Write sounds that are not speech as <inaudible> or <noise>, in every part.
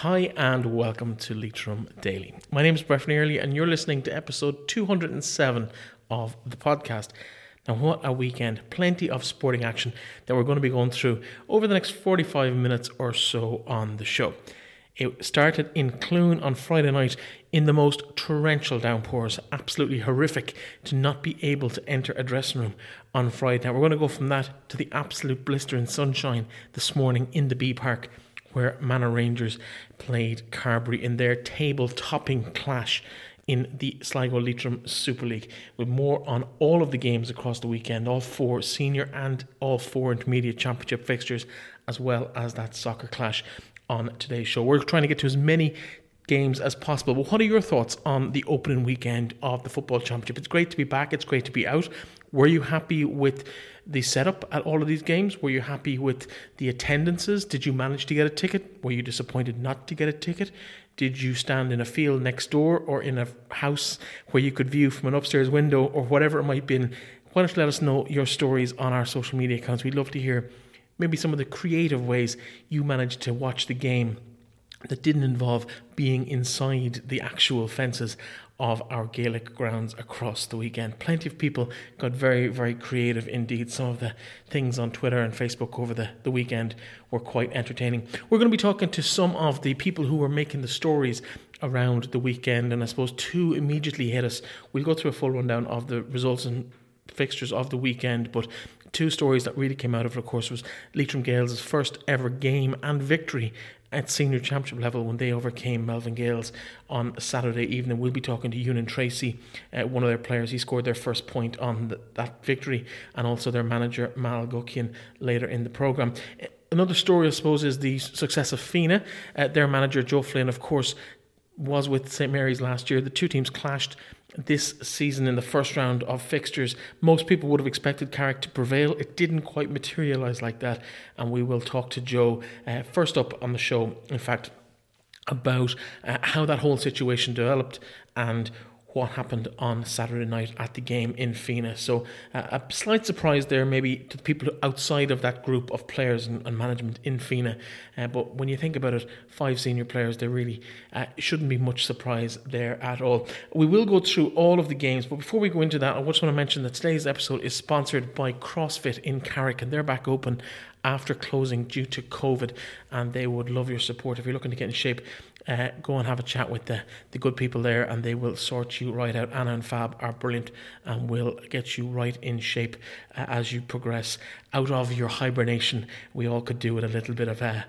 Hi, and welcome to Leitrim Daily. My name is Brett Early, and you're listening to episode 207 of the podcast. Now, what a weekend! Plenty of sporting action that we're going to be going through over the next 45 minutes or so on the show. It started in Cloone on Friday night in the most torrential downpours, absolutely horrific to not be able to enter a dressing room on Friday. Now, we're going to go from that to the absolute blistering sunshine this morning in the Bee Park where Manor Rangers played Carbury in their table topping clash in the Sligo Leitrim Super League. With more on all of the games across the weekend, all four senior and all four intermediate championship fixtures, as well as that soccer clash on today's show. We're trying to get to as many games as possible. But what are your thoughts on the opening weekend of the football championship? It's great to be back. It's great to be out. Were you happy with the setup at all of these games? Were you happy with the attendances? Did you manage to get a ticket? Were you disappointed not to get a ticket? Did you stand in a field next door or in a house where you could view from an upstairs window or whatever it might be? Why don't you let us know your stories on our social media accounts? We'd love to hear maybe some of the creative ways you managed to watch the game that didn't involve being inside the actual fences of our Gaelic grounds across the weekend. Plenty of people got very, very creative indeed. Some of the things on Twitter and Facebook over the, the weekend were quite entertaining. We're going to be talking to some of the people who were making the stories around the weekend, and I suppose two immediately hit us. We'll go through a full rundown of the results and fixtures of the weekend, but two stories that really came out of it, of course, was Leitrim Gaels' first ever game and victory at senior championship level when they overcame Melvin Gaels on Saturday evening. We'll be talking to Ewan Tracy, uh, one of their players. He scored their first point on the, that victory, and also their manager, Mal Guckian, later in the programme. Another story, I suppose, is the success of Fenagh. Uh, their manager, Joe Flynn, of course, was with St Mary's last year. The two teams clashed this season in the first round of fixtures. Most people would have expected Carrick to prevail. It didn't quite materialise like that, and we will talk to Joe uh, first up on the show, in fact, about uh, how that whole situation developed and what happened on Saturday night at the game in Fenagh. So uh, a slight surprise there, maybe to the people outside of that group of players and, and management in Fenagh. Uh, but when you think about it, five senior players, there really uh, shouldn't be much surprise there at all. We will go through all of the games, but before we go into that, I just want to mention that today's episode is sponsored by CrossFit in Carrick, and they're back open after closing due to COVID, and they would love your support if you're looking to get in shape uh, go and have a chat with the, the good people there and they will sort you right out. Anna and Fab are brilliant and will get you right in shape uh, as you progress out of your hibernation. We all could do with a little bit of uh,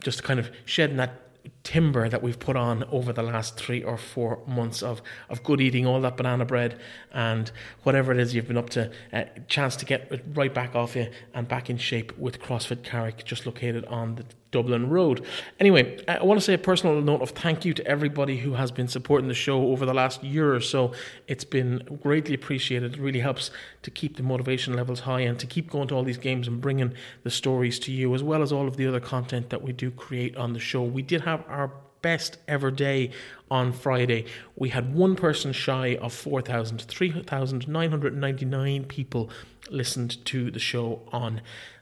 just kind of shedding that timber that we've put on over the last three or four months of, of good eating, all that banana bread and whatever it is you've been up to, a uh, chance to get right back off you and back in shape with CrossFit Carrick, just located on the Dublin Road. Anyway, I want to say a personal note of thank you to everybody who has been supporting the show over the last year or so. It's been greatly appreciated. It really helps to keep the motivation levels high and to keep going to all these games and bringing the stories to you, as well as all of the other content that we do create on the show. We did have our best ever day on Friday. We had one person shy of 4,000, 3,999 people listened to the show on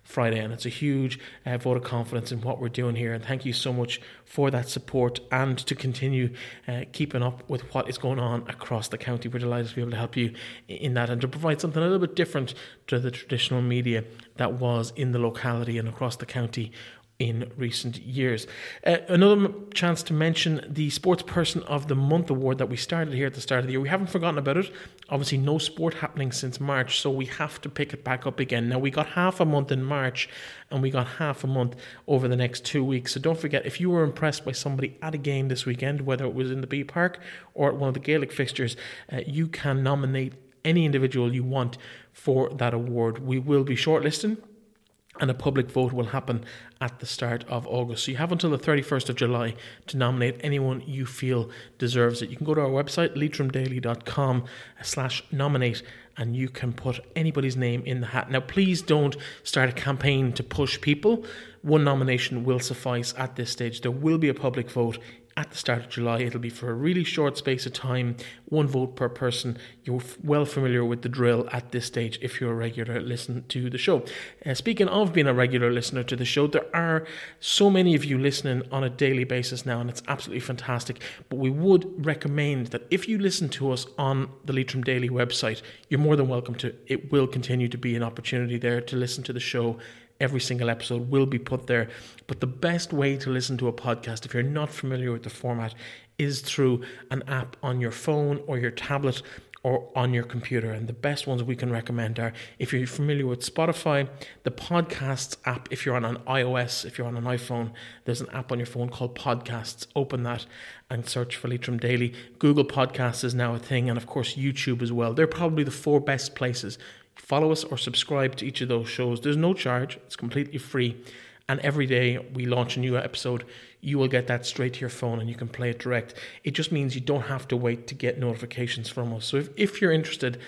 Friday, and it's a huge uh, vote of confidence in what we're doing here. And thank you so much for that support and to continue uh, keeping up with what is going on across the county. We're delighted to be able to help you in that and to provide something a little bit different to the traditional media that was in the locality and across the county in recent years. Uh, another chance to mention the Sports Person of the Month award that we started here at the start of the year. We haven't forgotten about it. Obviously, no sport happening since March, so we have to pick it back up again. Now, we got half a month in March and we got half a month over the next two weeks. So don't forget, if you were impressed by somebody at a game this weekend, whether it was in the Bee Park or at one of the Gaelic fixtures, uh, you can nominate any individual you want for that award. We will be shortlisting and a public vote will happen at the start of August. So you have until the 31st of July to nominate anyone you feel deserves it. You can go to our website, leitrimdaily.com slash nominate, and you can put anybody's name in the hat. Now, please don't start a campaign to push people. One nomination will suffice at this stage. There will be a public vote at the start of July. It'll be for a really short space of time, one vote per person. You're well familiar with the drill at this stage if you're a regular listener to the show. Uh, speaking of being a regular listener to the show, there are so many of you listening on a daily basis now, and it's absolutely fantastic. But we would recommend that if you listen to us on the Leitrim Daily website, you're more than welcome to. It will continue to be an opportunity there to listen to the show every single episode will be put there. But the best way to listen to a podcast, if you're not familiar with the format, is through an app on your phone or your tablet or on your computer. And the best ones we can recommend are if you're familiar with Spotify, the Podcasts app, if you're on an iOS, if you're on an iPhone, there's an app on your phone called Podcasts. Open that and search for Leitrim Daily. Google Podcasts is now a thing, and of course, YouTube as well. They're probably the four best places Follow us or subscribe to each of those shows. There's no charge, it's completely free. And every day we launch a new episode, you will get that straight to your phone and you can play it direct. It just means you don't have to wait to get notifications from us. So if, if you're interested,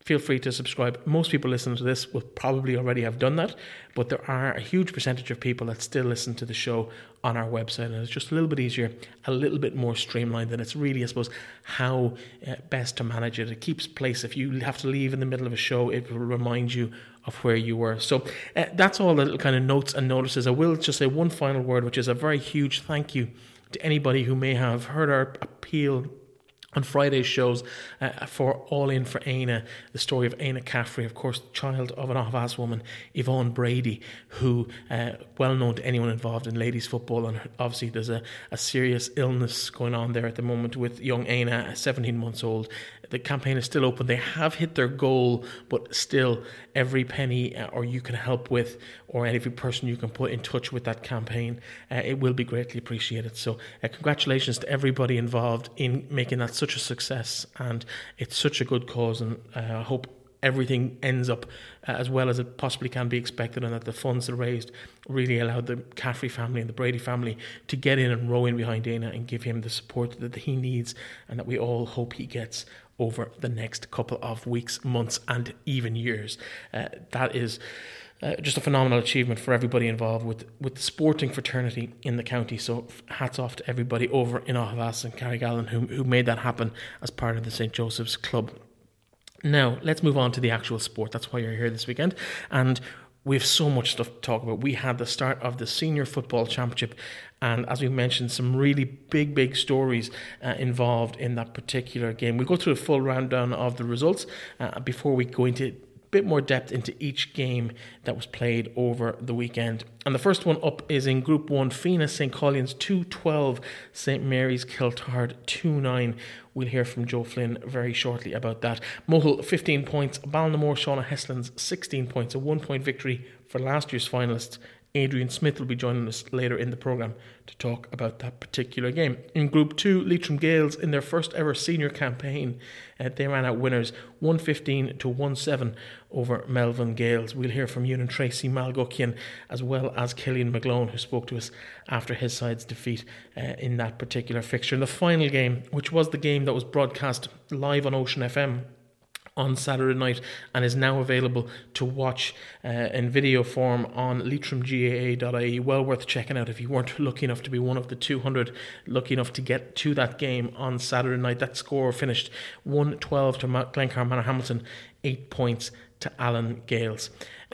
feel free to subscribe. Most people listening to this will probably already have done that, but there are a huge percentage of people that still listen to the show on our website, and it's just a little bit easier, a little bit more streamlined. And it's really, I suppose, how uh, best to manage it. It keeps place. If you have to leave in the middle of a show, it will remind you of where you were. So uh, that's all the little kind of notes and notices. I will just say one final word, which is a very huge thank you to anybody who may have heard our appeal on Friday's shows uh, for All In for Aina, the story of Aina Caffrey, of course, child of an Aughavas woman, Yvonne Brady, who, uh, well known to anyone involved in ladies football, and obviously there's a, a serious illness going on there at the moment with young Aina, 17 months old, the campaign is still open. They have hit their goal, but still, every penny uh, or you can help with, or every person you can put in touch with that campaign, uh, it will be greatly appreciated. So, uh, congratulations to everybody involved in making that such a success, and it's such a good cause. And uh, I hope everything ends up uh, as well as it possibly can be expected, and that the funds that are raised really allowed the Caffrey family and the Brady family to get in and row in behind Dana and give him the support that he needs, and that we all hope he gets over the next couple of weeks, months, and even years. Uh, that is. Uh, just a phenomenal achievement for everybody involved with, with the sporting fraternity in the county. So hats off to everybody over in Aughavas and Carrigallen who, who made that happen as part of the St. Joseph's Club. Now, let's move on to the actual sport. That's why you're here this weekend. And we have so much stuff to talk about. We had the start of the Senior Football Championship, and as we mentioned, some really big, big stories uh, involved in that particular game. We'll go through a full rundown of the results uh, before we go into a bit more depth into each game that was played over the weekend. And the first one up is in Group 1, Fenagh St. Caillin's 212, St. Mary's Kiltard 2 9. We'll hear from Joe Flynn very shortly about that. Mohill 15 points, Ballinamore Seán O'Heslins 16 points, a one point victory for last year's finalists Adrian Smith will be joining us later in the programme to talk about that particular game. In Group 2, Leitrim Gaels, in their first ever senior campaign, uh, they ran out winners 115 to 17 over Melvin Gaels. We'll hear from Ewan Tracy Mal Guckian as well as Killian McGlone, who spoke to us after his side's defeat uh, in that particular fixture. In the final game, which was the game that was broadcast live on Ocean FM on Saturday night and is now available to watch uh, in video form on leitrimgaa.ie. Well worth checking out if you weren't lucky enough to be one of the 200 lucky enough to get to that game on Saturday night. That score finished 112 to Glencar Hamilton, 8 points to Allen Gaels.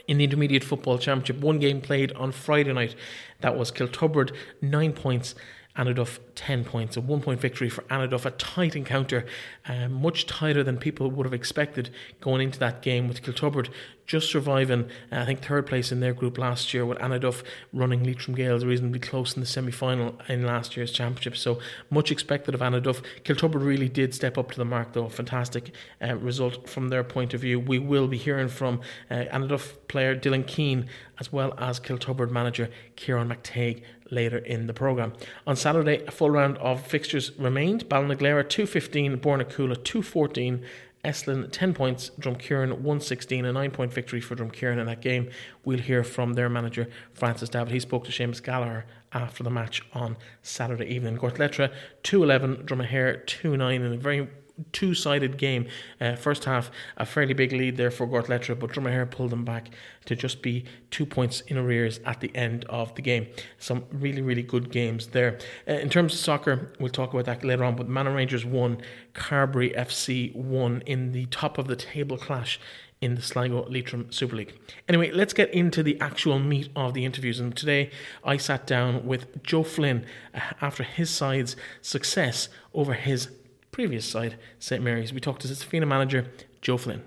In the Intermediate Football Championship, one game played on Friday night. That was Kiltubbrid, 9 points Annaduff 10 points, a one point victory for Annaduff, a tight encounter, uh, much tighter than people would have expected going into that game with Kiltubbrid just surviving, uh, I think, third place in their group last year with Annaduff running Leitrim Gaels reasonably close in the semi final in last year's championship. So much expected of Annaduff. Kiltubbrid really did step up to the mark, though. Fantastic uh, result from their point of view. We will be hearing from uh, Annaduff player Dylan Keane as well as Kiltubbrid manager Kieran McTague later in the programme. On Saturday, a full round of fixtures remained. Ballinaglera 215, Bornacoola 214, Eslin 10 points, Drumkeerin 116, a 9 point victory for Drumkeerin in that game. We'll hear from their manager Francis Davitt. He spoke to Seamus Gallagher after the match on Saturday evening. Gortletteragh 211, Dromahair 2 9 in a very two sided game. Uh, first half, a fairly big lead there for Gortletteragh, but Dromahair pulled them back to just be two points in arrears at the end of the game. Some really, really good games there. Uh, in terms of soccer, we'll talk about that later on, but Manor Rangers won, Carbury FC won in the top of the table clash in the Sligo Leitrim Super League. Anyway, let's get into the actual meat of the interviews. And today I sat down with Joe Flynn uh, after his side's success over his previous side, St Mary's. We talked to Fenagh manager, Joe Flynn.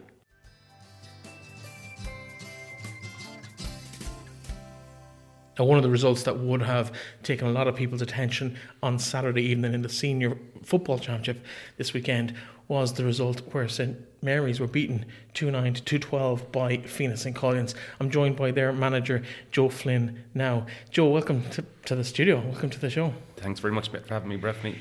Now, one of the results that would have taken a lot of people's attention on Saturday evening in the Senior Football Championship this weekend was the result where St Mary's were beaten 2 9 to 2 12 by Fenagh St Caillin's. I'm joined by their manager, Joe Flynn, now. Joe, welcome to, to the studio. Welcome to the show. Thanks very much for having me, Breffney.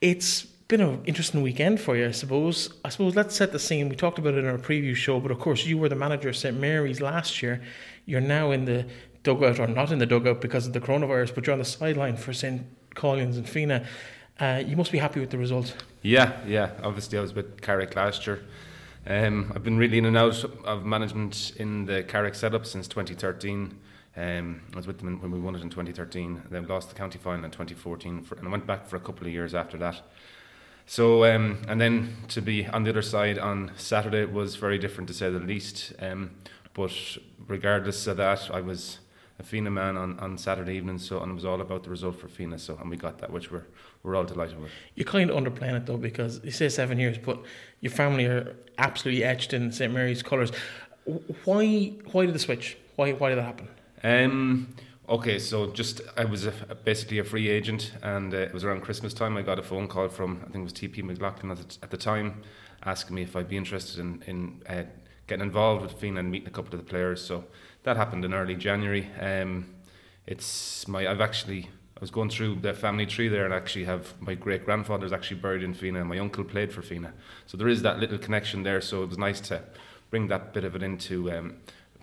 It's been an interesting weekend for you, I suppose. I suppose let's set the scene. We talked about it in our preview show, but of course, you were the manager of St Mary's last year. You're now in the dugout, or not in the dugout because of the coronavirus, but you're on the sideline for St Caillin's and Fenagh. Uh, you must be happy with the result. Yeah, yeah. Obviously, I was with Carrick last year. Um, I've been really in and out of management in the Carrick setup since 2013. Um, I was with them when we won it in 2013, then lost the county final in 2014, for, and I went back for a couple of years after that. So, um, and then to be on the other side on Saturday was very different to say the least. Um, but regardless of that, I was a Fenagh man on, on Saturday evening, so and it was all about the result for Fenagh. So and we got that, which we're we're all delighted with. You're kind of underplaying it though, because you say seven years, but your family are absolutely etched in St Mary's colours. Why why did the switch? Why why did that happen? Um, okay, so just I was a, basically a free agent, and uh, it was around Christmas time. I got a phone call from I think it was TP McLaughlin at the, at the time, asking me if I'd be interested in in uh, getting involved with Fenagh and meeting a couple of the players. So that happened in early January. Um, it's my I've actually I was going through the family tree there and actually have my great grandfather's actually buried in Fenagh and my uncle played for Fenagh. So there is that little connection there. So it was nice to bring that bit of it into um,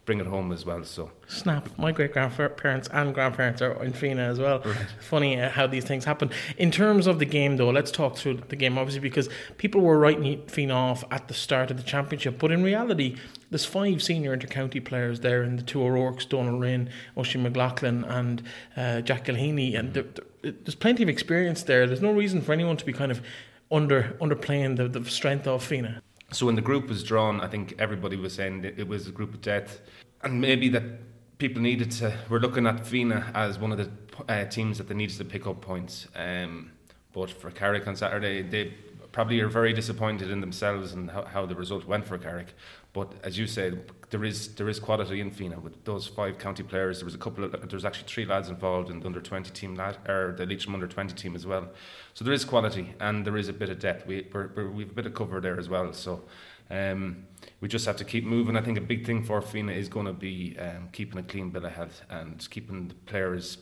bring it home as well. So snap, my great grandparents and grandparents are in Fenagh as well. Right. Funny uh, how these things happen. In terms of the game, though, let's talk through the game. Obviously, because people were writing Fenagh off at the start of the championship, but in reality, there's five senior intercounty players there, in the two O'Rourke's, Donal Wrynn, Oisin McLaughlin, and uh, Jack Gilheeney, and there, there's plenty of experience there. There's no reason for anyone to be kind of under underplaying the, the strength of Fenagh. So when the group was drawn, I think everybody was saying it was a group of death, and maybe that people needed to. We're looking at Fenagh as one of the uh, teams that they needed to pick up points. Um, but for Carrick on Saturday, they probably are very disappointed in themselves and how, how the result went for Carrick. But as you said, there is there is quality in Fenagh with those five county players. There was a couple of there was actually three lads involved in the under twenty team lad or the Leitrim under twenty team as well. So there is quality and there is a bit of depth. We we're, we've a bit of cover there as well. So. Um, we just have to keep moving. I think a big thing for Fenagh is going to be um, keeping a clean bill of health and keeping the players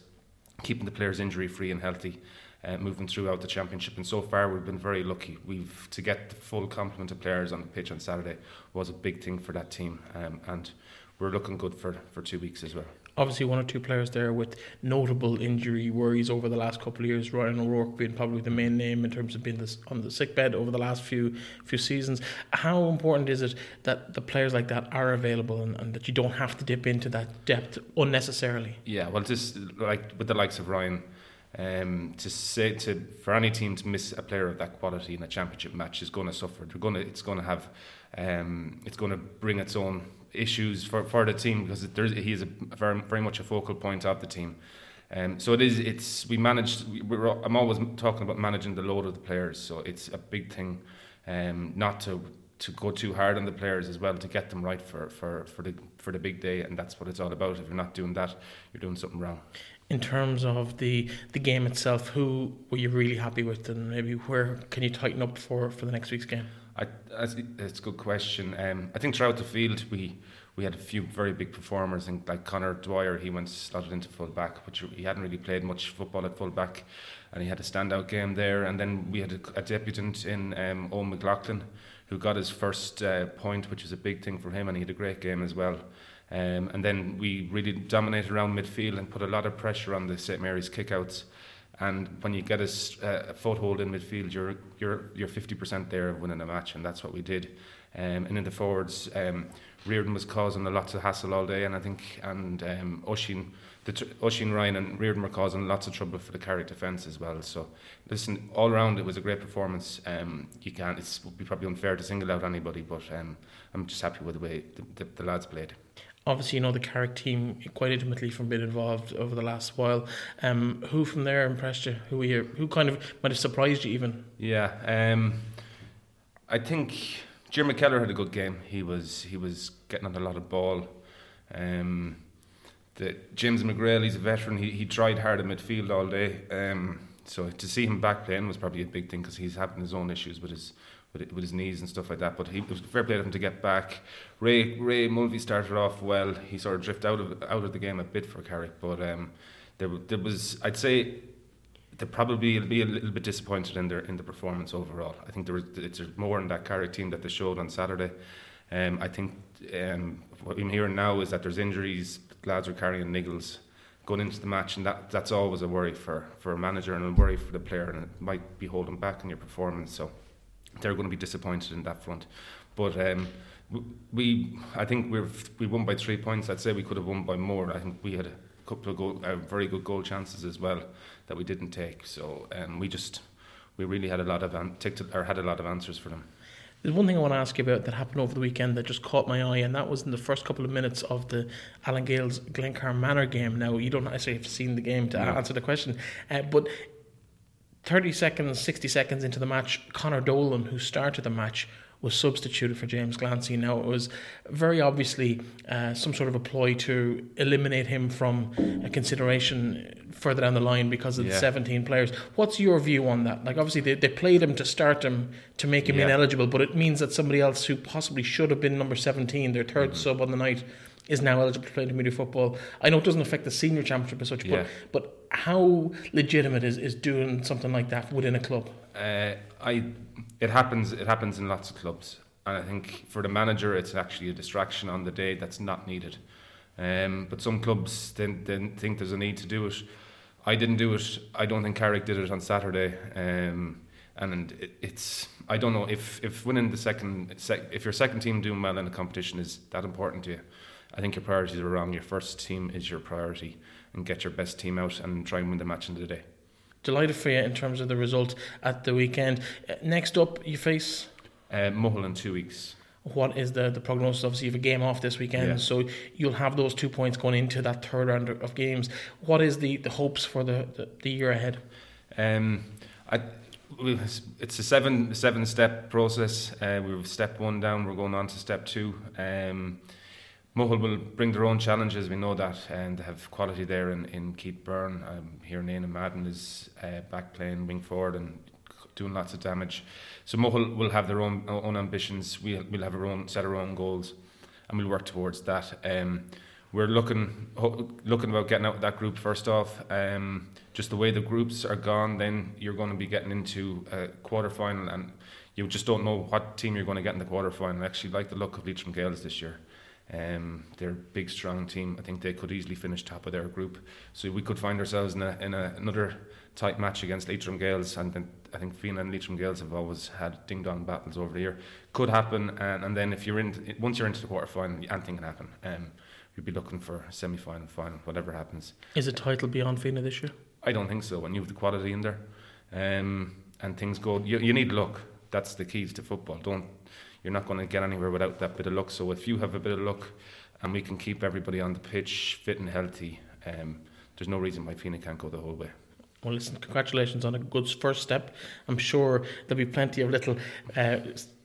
keeping the players injury free and healthy uh, moving throughout the championship. And so far, we've been very lucky. We've to get the full complement of players on the pitch on Saturday was a big thing for that team, um, and we're looking good for for two weeks as well. Obviously, one or two players there with notable injury worries over the last couple of years. Ryan O'Rourke being probably the main name in terms of being this, on the sick bed over the last few few seasons. How important is it that the players like that are available and, and that you don't have to dip into that depth unnecessarily? Yeah, well, just like with the likes of Ryan, um, to say to for any team to miss a player of that quality in a championship match is going to suffer. They're going to it's going to have um, it's going to bring its own issues for, for the team because there's, he is a very very much a focal point of the team. Um, so it is. It's we managed. We, I'm always talking about managing the load of the players. So it's a big thing, um, not to to go too hard on the players as well to get them right for, for, for the for the big day, and that's what it's all about. If you're not doing that, you're doing something wrong in terms of the the game itself, who were you really happy with, and maybe where can you tighten up for for the next week's game? I, that's, a good question. Um, I think throughout the field we we had a few very big performers. Think like Connor Dwyer, he went slotted into full back, which he hadn't really played much football at full back, and he had a standout game there. And then we had a, a debutant in um, Owen McLaughlin, who got his first uh, point, which was a big thing for him, and he had a great game as well. Um, and then we really dominated around midfield and put a lot of pressure on the St Mary's kickouts. And when you get a, a foothold in midfield, you're you're you're 50% there of winning a match, and that's what we did. Um, and in the forwards, um, Reardon was causing a lot of hassle all day, and I think and um, Oisín, the tr- Oisín Ryan and Reardon were causing lots of trouble for the Carrick defence as well. So, listen, all around it was a great performance. Um, you can't. It's would be probably unfair to single out anybody, but um, I'm just happy with the way the, the, the lads played obviously you know the Carrick team quite intimately from being involved over the last while. Um, who from there impressed you? Who you, who kind of might have surprised you even? Yeah, um, I think Jim McKellar had a good game. He was he was getting on a lot of ball. Um, the James McGrail, he's a veteran. He he tried hard in midfield all day. Um, so to see him back playing was probably a big thing because he's having his own issues with his with, with his knees and stuff like that. But he it was fair play to him to get back. Ray Ray Mulvey started off well. He sort of drifted out of out of the game a bit for Carrick, but um, there there was I'd say they probably will be a little bit disappointed in their in the performance overall. I think there was it's more in that Carrick team that they showed on Saturday. Um, I think um, what I'm hearing now is that there's injuries. Lads are carrying niggles going into the match, and that that's always a worry for for a manager and a worry for the player, and it might be holding back in your performance. So they're going to be disappointed in that front. But um, we, I think we've we won by three points. I'd say we could have won by more. I think we had a couple of goal, uh, very good goal chances as well that we didn't take. So um, we just we really had a lot of an- ticked, or had a lot of answers for them. There's one thing I want to ask you about that happened over the weekend that just caught my eye, and that was in the first couple of minutes of the Allen Gaels Glencar Manor game. Now, you don't necessarily have seen the game to no. answer the question, uh, but 30 seconds, 60 seconds into the match, Connor Dolan, who started the match, was substituted for James Glancy. Now, it was very obviously uh, some sort of a ploy to eliminate him from a consideration further down the line because of yeah. the 17 players. What's your view on that? Like, obviously, they, they played him to start him to make him yeah. ineligible, but it means that somebody else who possibly should have been number 17, their 3rd mm-hmm. sub on the night, is now eligible to play intermediate football. I know it doesn't affect the senior championship as such, yeah. but, but how legitimate is, is doing something like that within a club? Uh, I it happens it happens in lots of clubs, and I think for the manager it's actually a distraction on the day that's not needed. Um, but some clubs didn't, think there's a need to do it. I didn't do it. I don't think Carrick did it on Saturday. Um, and it, it's I don't know if if winning the second sec, if your second team doing well in a competition is that important to you. I think your priorities are wrong. Your first team is your priority, and get your best team out and try and win the match in the day. Delighted for you in terms of the result at the weekend. Uh, next up, you face uh, in two weeks. What is the, the prognosis? Obviously, you have a game off this weekend, yeah. so you'll have those two points going into that third round of games. What is the, the hopes for the, the, the year ahead? Um, I, it's a seven seven step process. Uh, we've step one down. We're going on to step two. Um, Mohill will bring their own challenges, we know that, and they have quality there in, in Keith Byrne. Um, here, Nana Madden is uh, back playing wing forward and doing lots of damage. So Mohill will have their own own ambitions. We'll, we'll have our own set our own goals, and we'll work towards that. Um, we're looking looking about getting out of that group first off. Um, just the way the groups are gone, then you're going to be getting into a quarter final, and you just don't know what team you're going to get in the quarter final. I actually like the look of Leitrim Gaels this year. Um, they're a big, strong team. I think they could easily finish top of their group. So we could find ourselves in, a, in a, another tight match against Leitrim Gaels. And then I think Fenagh and Leitrim Gaels have always had ding dong battles over the year. Could happen. And, and then if you're in, once you're into the quarter final, anything can happen. Um, you'd be looking for semi final, final, whatever happens. Is a title beyond Fenagh this year? I don't think so. When you have the quality in there, um, and things go, you, you need luck. That's the keys to football. Don't you're not going to get anywhere without that bit of luck. So if you have a bit of luck and we can keep everybody on the pitch fit and healthy, um, there's no reason why Fenagh can't go the whole way. Well, listen, congratulations on a good first step. I'm sure there'll be plenty of little uh,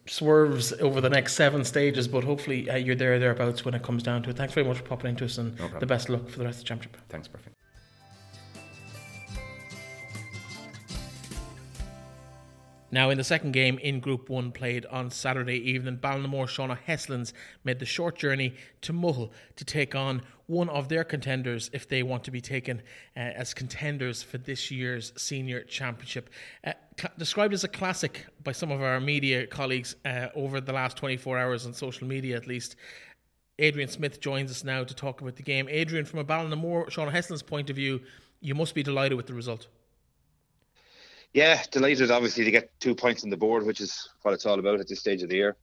swerves over the next seven stages, but hopefully uh, you're there thereabouts when it comes down to it. Thanks very much for popping into us and no the best luck for the rest of the championship. Thanks, perfect. Now, in the second game in Group 1 played on Saturday evening, Ballinamore Seán O'Heslins made the short journey to Mohill to take on one of their contenders if they want to be taken uh, as contenders for this year's Senior Championship. Uh, described as a classic by some of our media colleagues uh, over the last 24 hours on social media at least. Adrian Smith joins us now to talk about the game. Adrian, from a Ballinamore Seán O'Heslins point of view, you must be delighted with the result. Yeah, delighted obviously to get two points on the board, which is what it's all about at this stage of the year.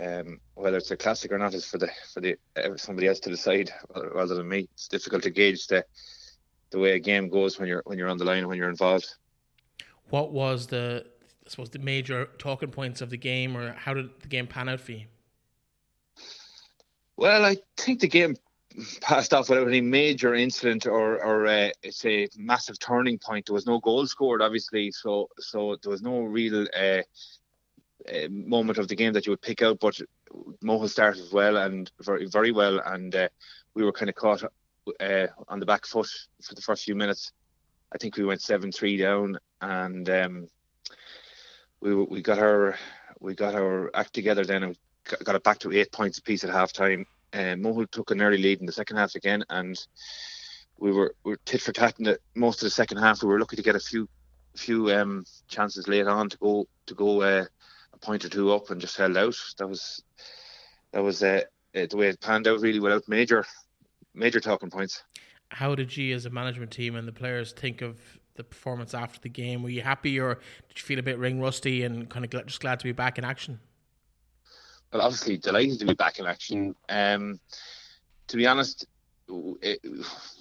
Um, whether it's a classic or not is for the for the uh, somebody else to decide rather than me. It's difficult to gauge the the way a game goes when you're when you're on the line when you're involved. What was the I suppose the major talking points of the game, or how did the game pan out for you? Well, I think the game passed off without any major incident or or uh, a massive turning point. There was no goal scored, obviously, so so there was no real uh, uh, moment of the game that you would pick out. But Mohill started well and very very well, and uh, we were kind of caught uh, on the back foot for the first few minutes. I think we went seven three down, and um, we we got our we got our act together then and got it back to eight points apiece at half time Mohill took an early lead in the second half again, and we were we were tit for tat in the, most of the second half. We were lucky to get a few few um, chances late on to go to go uh, a point or two up, and just held out. That was that was uh, the way it panned out really without major major talking points. How did you, as a management team and the players, think of the performance after the game? Were you happy, or did you feel a bit ring rusty and kind of just glad to be back in action? Well, obviously delighted to be back in action. Um, to be honest, it,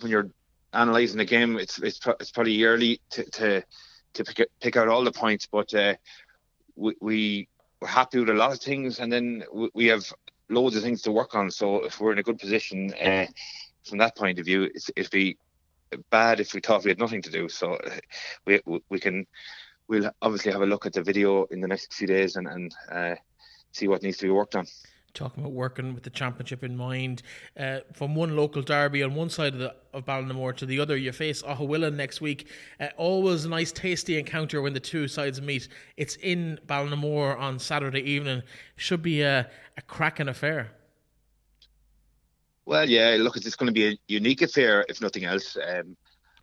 when you're analysing the game, it's it's, it's probably early to to, to pick, pick out all the points, but uh, we, we we're happy with a lot of things, and then we, we have loads of things to work on. So if we're in a good position uh, from that point of view, it's, it'd be bad if we thought we had nothing to do. So uh, we we can we'll obviously have a look at the video in the next few days and and uh, see what needs to be worked on. Talking about working with the championship in mind, uh, from one local derby on one side of, the, of Ballinamore to the other, you face Aughawillan next week. Uh, always a nice, tasty encounter when the two sides meet. It's in Ballinamore on Saturday evening. Should be a, a cracking affair. Well, yeah, look, it's going to be a unique affair, if nothing else. Um,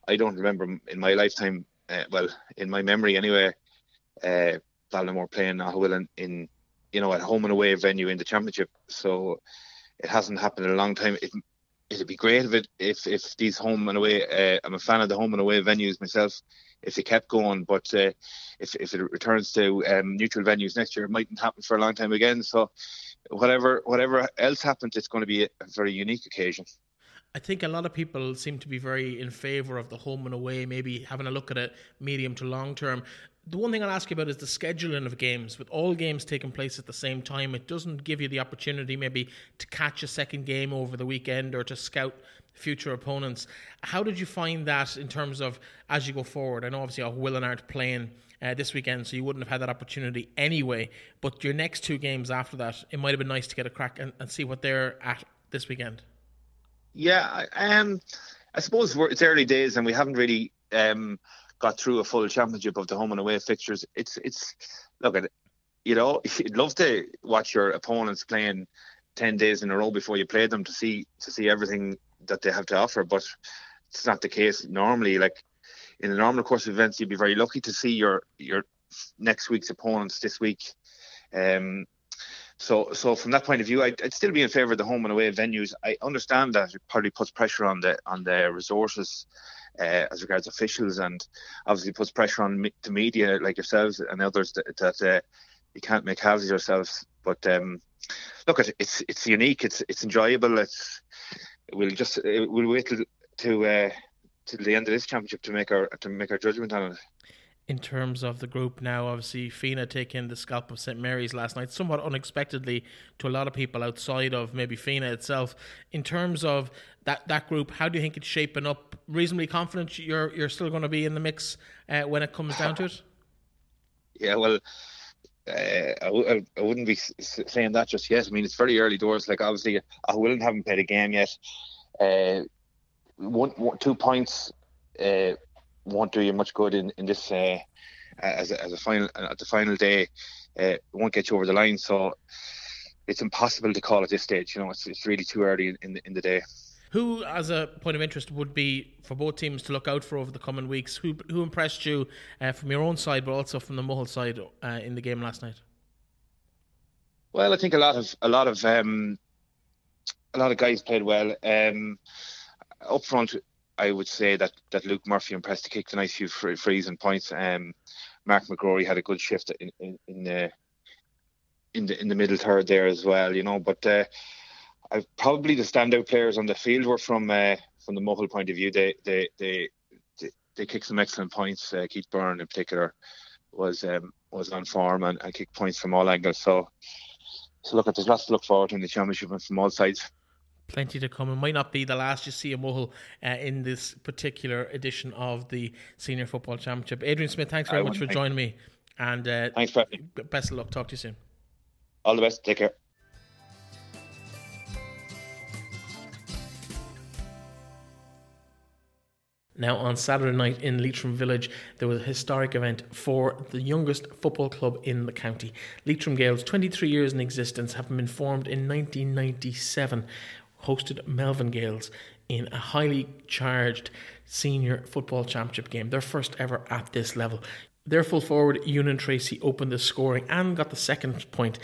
I don't remember in my lifetime, uh, well, in my memory anyway, uh, Ballinamore playing Aughawillan in you know, at home and away venue in the championship. So it hasn't happened in a long time. It, it'd be great if it if if these home and away. Uh, I'm a fan of the home and away venues myself. If they kept going, but uh, if if it returns to um, neutral venues next year, it mightn't happen for a long time again. So whatever whatever else happens, it's going to be a, very unique occasion. I think a lot of people seem to be very in favour of the home and away, maybe having a look at it medium to long term the one thing I'll ask you about is the scheduling of games. With all games taking place at the same time, it doesn't give you the opportunity maybe to catch a second game over the weekend or to scout future opponents. How did you find that in terms of as you go forward? I know obviously Aughawillan aren't playing uh, this weekend, so you wouldn't have had that opportunity anyway. But your next two games after that, it might have been nice to get a crack and, and see what they're at this weekend. Yeah, um, I suppose it's early days and we haven't really. Um, got through a full championship of the home and away fixtures. It's it's look at you know <laughs> you'd love to watch your opponents playing ten days in a row before you play them to see to see everything that they have to offer, but it's not the case normally. Like in the normal course of events, you'd be very lucky to see your your next week's opponents this week. Um, so, so from that point of view, I'd, I'd, still be in favour of the home and away venues. I understand that it probably puts pressure on the on the resources uh, as regards officials, and obviously puts pressure on me- the media like yourselves and others that, that uh, you can't make halves of yourselves. But um, look, it's it's unique. It's it's enjoyable. It's we'll just uh, we'll wait till to uh, till the end of this championship to make our to make our judgment on it in terms of the group now. Obviously, Fenagh taking the scalp of St Mary's last night, somewhat unexpectedly to a lot of people outside of maybe Fenagh itself. In terms of that that group, how do you think it's shaping up? Reasonably confident you're you're still going to be in the mix uh, when it comes down to it. Yeah, well. Uh, I w- I wouldn't be saying that just yet. I mean, it's very early doors. Like, obviously, I wouldn't haven't played a game yet. Uh, one, one, two points uh, won't do you much good in in this uh, as a, as a final at the final day. Uh, won't get you over the line. So it's impossible to call at this stage. You know, it's, it's really too early in the, in the day. Who, as a point of interest, would be for both teams to look out for over the coming weeks? Who who impressed you uh, from your own side, but also from the Mohill side uh, in the game last night? Well, I think a lot of a lot of um, a lot of guys played well. Um, up front, I would say that that Luke Murphy impressed to kick a nice few frees and points. Um, Mark McGrory had a good shift in in, in the in the in the middle third there as well, you know. But uh, I've probably the standout players on the field were from uh, from the Mohill point of view. They they they they, they kicked some excellent points. Uh, Keith Byrne in particular was um, was on form and, and kicked points from all angles. So so look, there's lots to look forward to in the championship and from all sides plenty to come. It might not be the last you see a Mohill uh, in this particular edition of the Senior Football Championship. Adrian Smith, thanks very I much for joining me. And uh, thanks, Best of luck. Talk to you soon. All the best. Take care. Now, on Saturday night in Leitrim Village, there was a historic event for the youngest football club in the county. Leitrim Gaels, 23 years in existence, having been formed in 1997, hosted Melvin Gaels in a highly charged senior football championship game, their first ever at this level. Their full forward, Ewan Tracy, opened the scoring and got the second point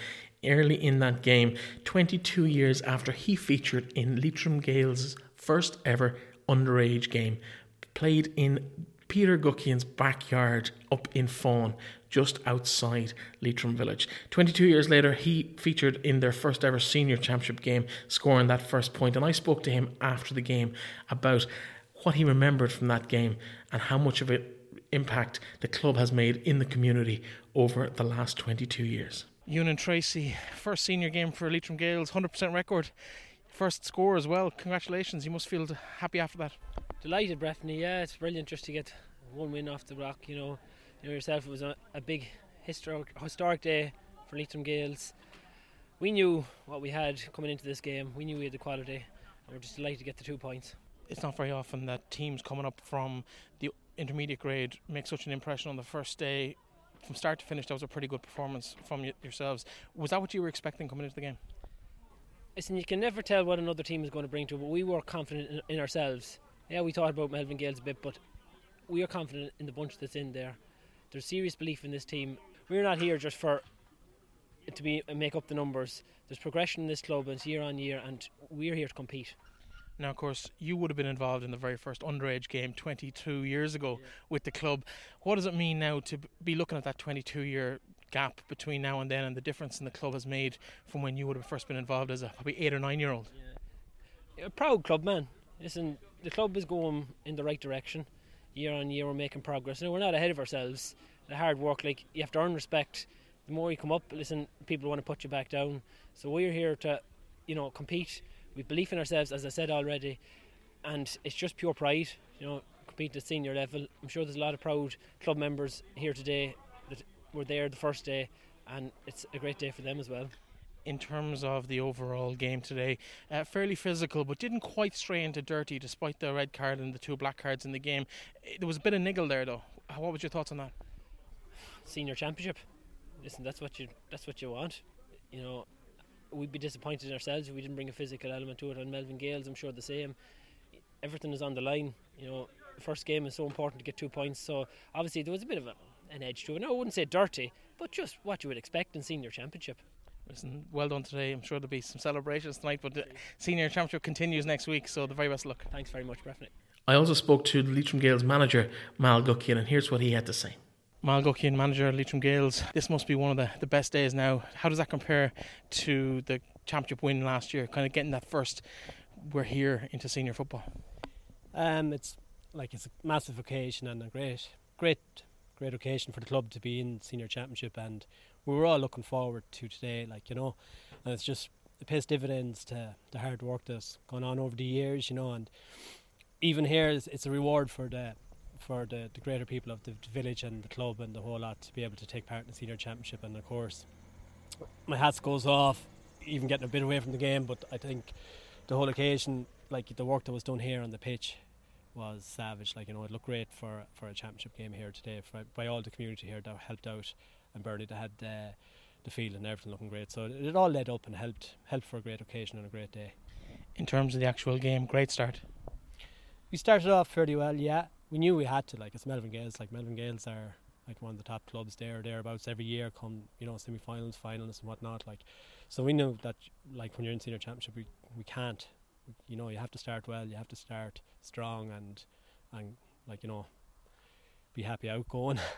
early in that game, 22 years after he featured in Leitrim Gaels' first ever underage game played in Peter Guckian's backyard up in Fawn, just outside Leitrim Village. 22 years later, he featured in their first ever senior championship game, scoring that first point. And I spoke to him after the game about what he remembered from that game and how much of an impact the club has made in the community over the last 22 years. Ewan Tracy, first senior game for Leitrim Gaels, 100% record, first score as well. Congratulations, you must feel happy after that. Delighted, Breffney. Yeah, it's brilliant just to get one win off the rock. You know, you know yourself, it was a, a big historic, historic day for Leitrim Gaels. We knew what we had coming into this game. We knew we had the quality, and we're just delighted to get the two points. It's not very often that teams coming up from the intermediate grade make such an impression on the first day. From start to finish, that was a pretty good performance from yourselves. Was that what you were expecting coming into the game? Listen, you can never tell what another team is going to bring to, it, but we were confident in, in ourselves yeah, we thought about Melvin Gaels a bit, but we are confident in the bunch that's in there. There's serious belief in this team. We're not here just for to be uh, make up the numbers. There's progression in this club, and it's year on year, and we're here to compete. Now, of course, you would have been involved in the very first underage game 22 years ago yeah. with the club. What does it mean now to be looking at that 22 year gap between now and then and the difference in the club has made from when you would have first been involved as a probably eight or nine year old? Yeah. A proud club, man. Listen, the club is going in the right direction. Year on year, we're making progress. Now we're not ahead of ourselves. The hard work, like you have to earn respect. The more you come up, listen, people want to put you back down. So we're here to, you know, compete. We believe in ourselves, as I said already, and it's just pure pride. You know, compete at senior level. I'm sure there's a lot of proud club members here today were there the first day, and it's a great day for them as well in terms of the overall game today. Uh, fairly physical, but didn't quite stray into dirty despite the red card and the two black cards in the game. There was a bit of niggle there, though. What was your thoughts on that? Senior championship. Listen, that's what you that's what you want. You know, we'd be disappointed in ourselves if we didn't bring a physical element to it. And Melvin Gaels, I'm sure the same. Everything is on the line. You know, first game is so important to get two points. So obviously there was a bit of a, an edge to it. No, I wouldn't say dirty, but just what you would expect in senior championship. Listen, well done today. I'm sure there'll be some celebrations tonight, but the senior championship continues next week, so the very best luck. Thanks very much, Breffney. I also spoke to the Leitrim Gaels manager, Mal Guckian, and here's what he had to say. Mal Guckian, manager of Leitrim Gaels, this must be one of the, the best days now. How does that compare to the championship win last year? Kind of getting that first, we're here into senior football. Um, it's like it's a massive occasion and a great, great, great occasion for the club to be in senior championship and we were all looking forward to today, like you know, and it's just it pays dividends to the hard work that's gone on over the years, you know, and even here it's, it's a reward for the for the, the greater people of the, the village and the club and the whole lot to be able to take part in the senior championship. And of course my hat goes off even getting a bit away from the game but I think the whole occasion like the work that was done here on the pitch was savage like you know it looked great for for a championship game here today for, by all the community here that helped out and Burnley they had uh, the field and everything looking great. So it, it all led up and helped helped for a great occasion and a great day. In terms of the actual game, great start. We started off fairly well, yeah. We knew we had to, like it's Melvin Gaels. Like Melvin Gaels are like one of the top clubs there, thereabouts every year. Come you know semi-finals, finals, and whatnot. Like, so we knew that like when you're in senior championship, we we can't you know you have to start well, you have to start strong, and and like you know be happy outgoing. <laughs>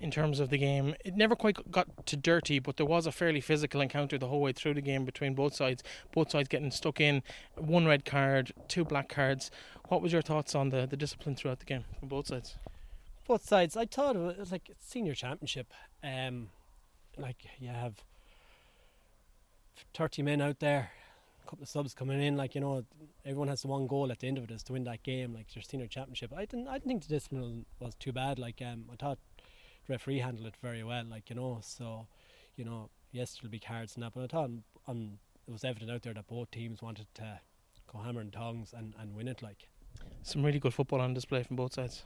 in terms of the game. It never quite got to dirty, but there was a fairly physical encounter the whole way through the game between both sides. Both sides getting stuck in. One red card, two black cards. What was your thoughts on the, the discipline throughout the game from both sides? Both sides. I thought it was like senior championship. Um, like you have thirty men out there, couple of subs coming in. Like you know, everyone has the one goal at the end of it is to win that game. Like their senior championship. I didn't. I didn't think the discipline was too bad. Like um, I thought the referee handled it very well, like you know. So, you know, yes, there'll be cards and that, but I thought on, it was evident out there that both teams wanted to go hammer and tongs and, and win it. Like some really good football on display from both sides.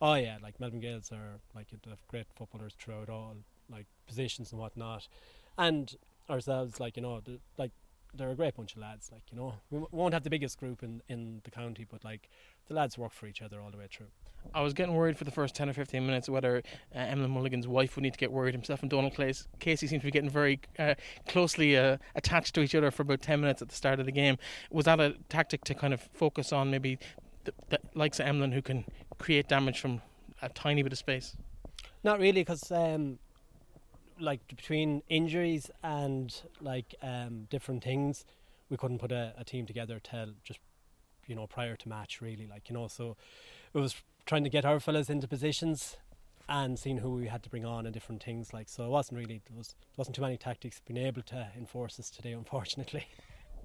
Oh yeah, like Melvin Gaels are like great footballers throughout all like positions and whatnot, and ourselves like you know the, like they're a great bunch of lads. Like you know, we won't have the biggest group in in the county, but like the lads work for each other all the way through. I was getting worried for the first 10 or 15 minutes whether uh, Emlyn Mulligan's wife would need to get worried. Himself and Donald Clays, Casey seemed to be getting very uh, closely uh, attached to each other for about 10 minutes at the start of the game. Was that a tactic to kind of focus on maybe the, the likes of Emlyn who can create damage from a tiny bit of space? Not really, because um, like between injuries and like um, different things, we couldn't put a, a team together till just you know prior to match really. Like you know so it was trying to get our fellas into positions and seeing who we had to bring on and different things like so it wasn't really there was wasn't too many tactics being able to enforce us today unfortunately.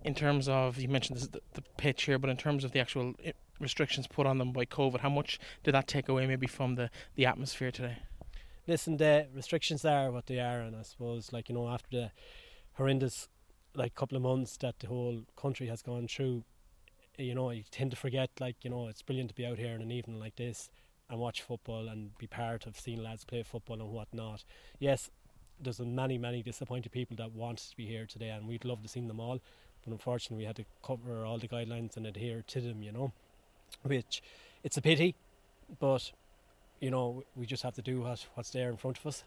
In terms of you mentioned this the, the pitch here but in terms of the actual eh, restrictions put on them by covid how much did that take away maybe from the the atmosphere today listen the restrictions are what they are and i suppose like you know after the horrendous like couple of months that the whole country has gone through eh, you know, you tend to forget, like, you know, it's brilliant to be out here in an evening like this and watch football and be part of seeing lads play football and whatnot. Yes, there's many, many disappointed people that want to be here today, and we'd love to see them all, but unfortunately, we had to cover all the guidelines and adhere to them, you know, which it's a pity, but you know, we just have to do what, what's there in front of us.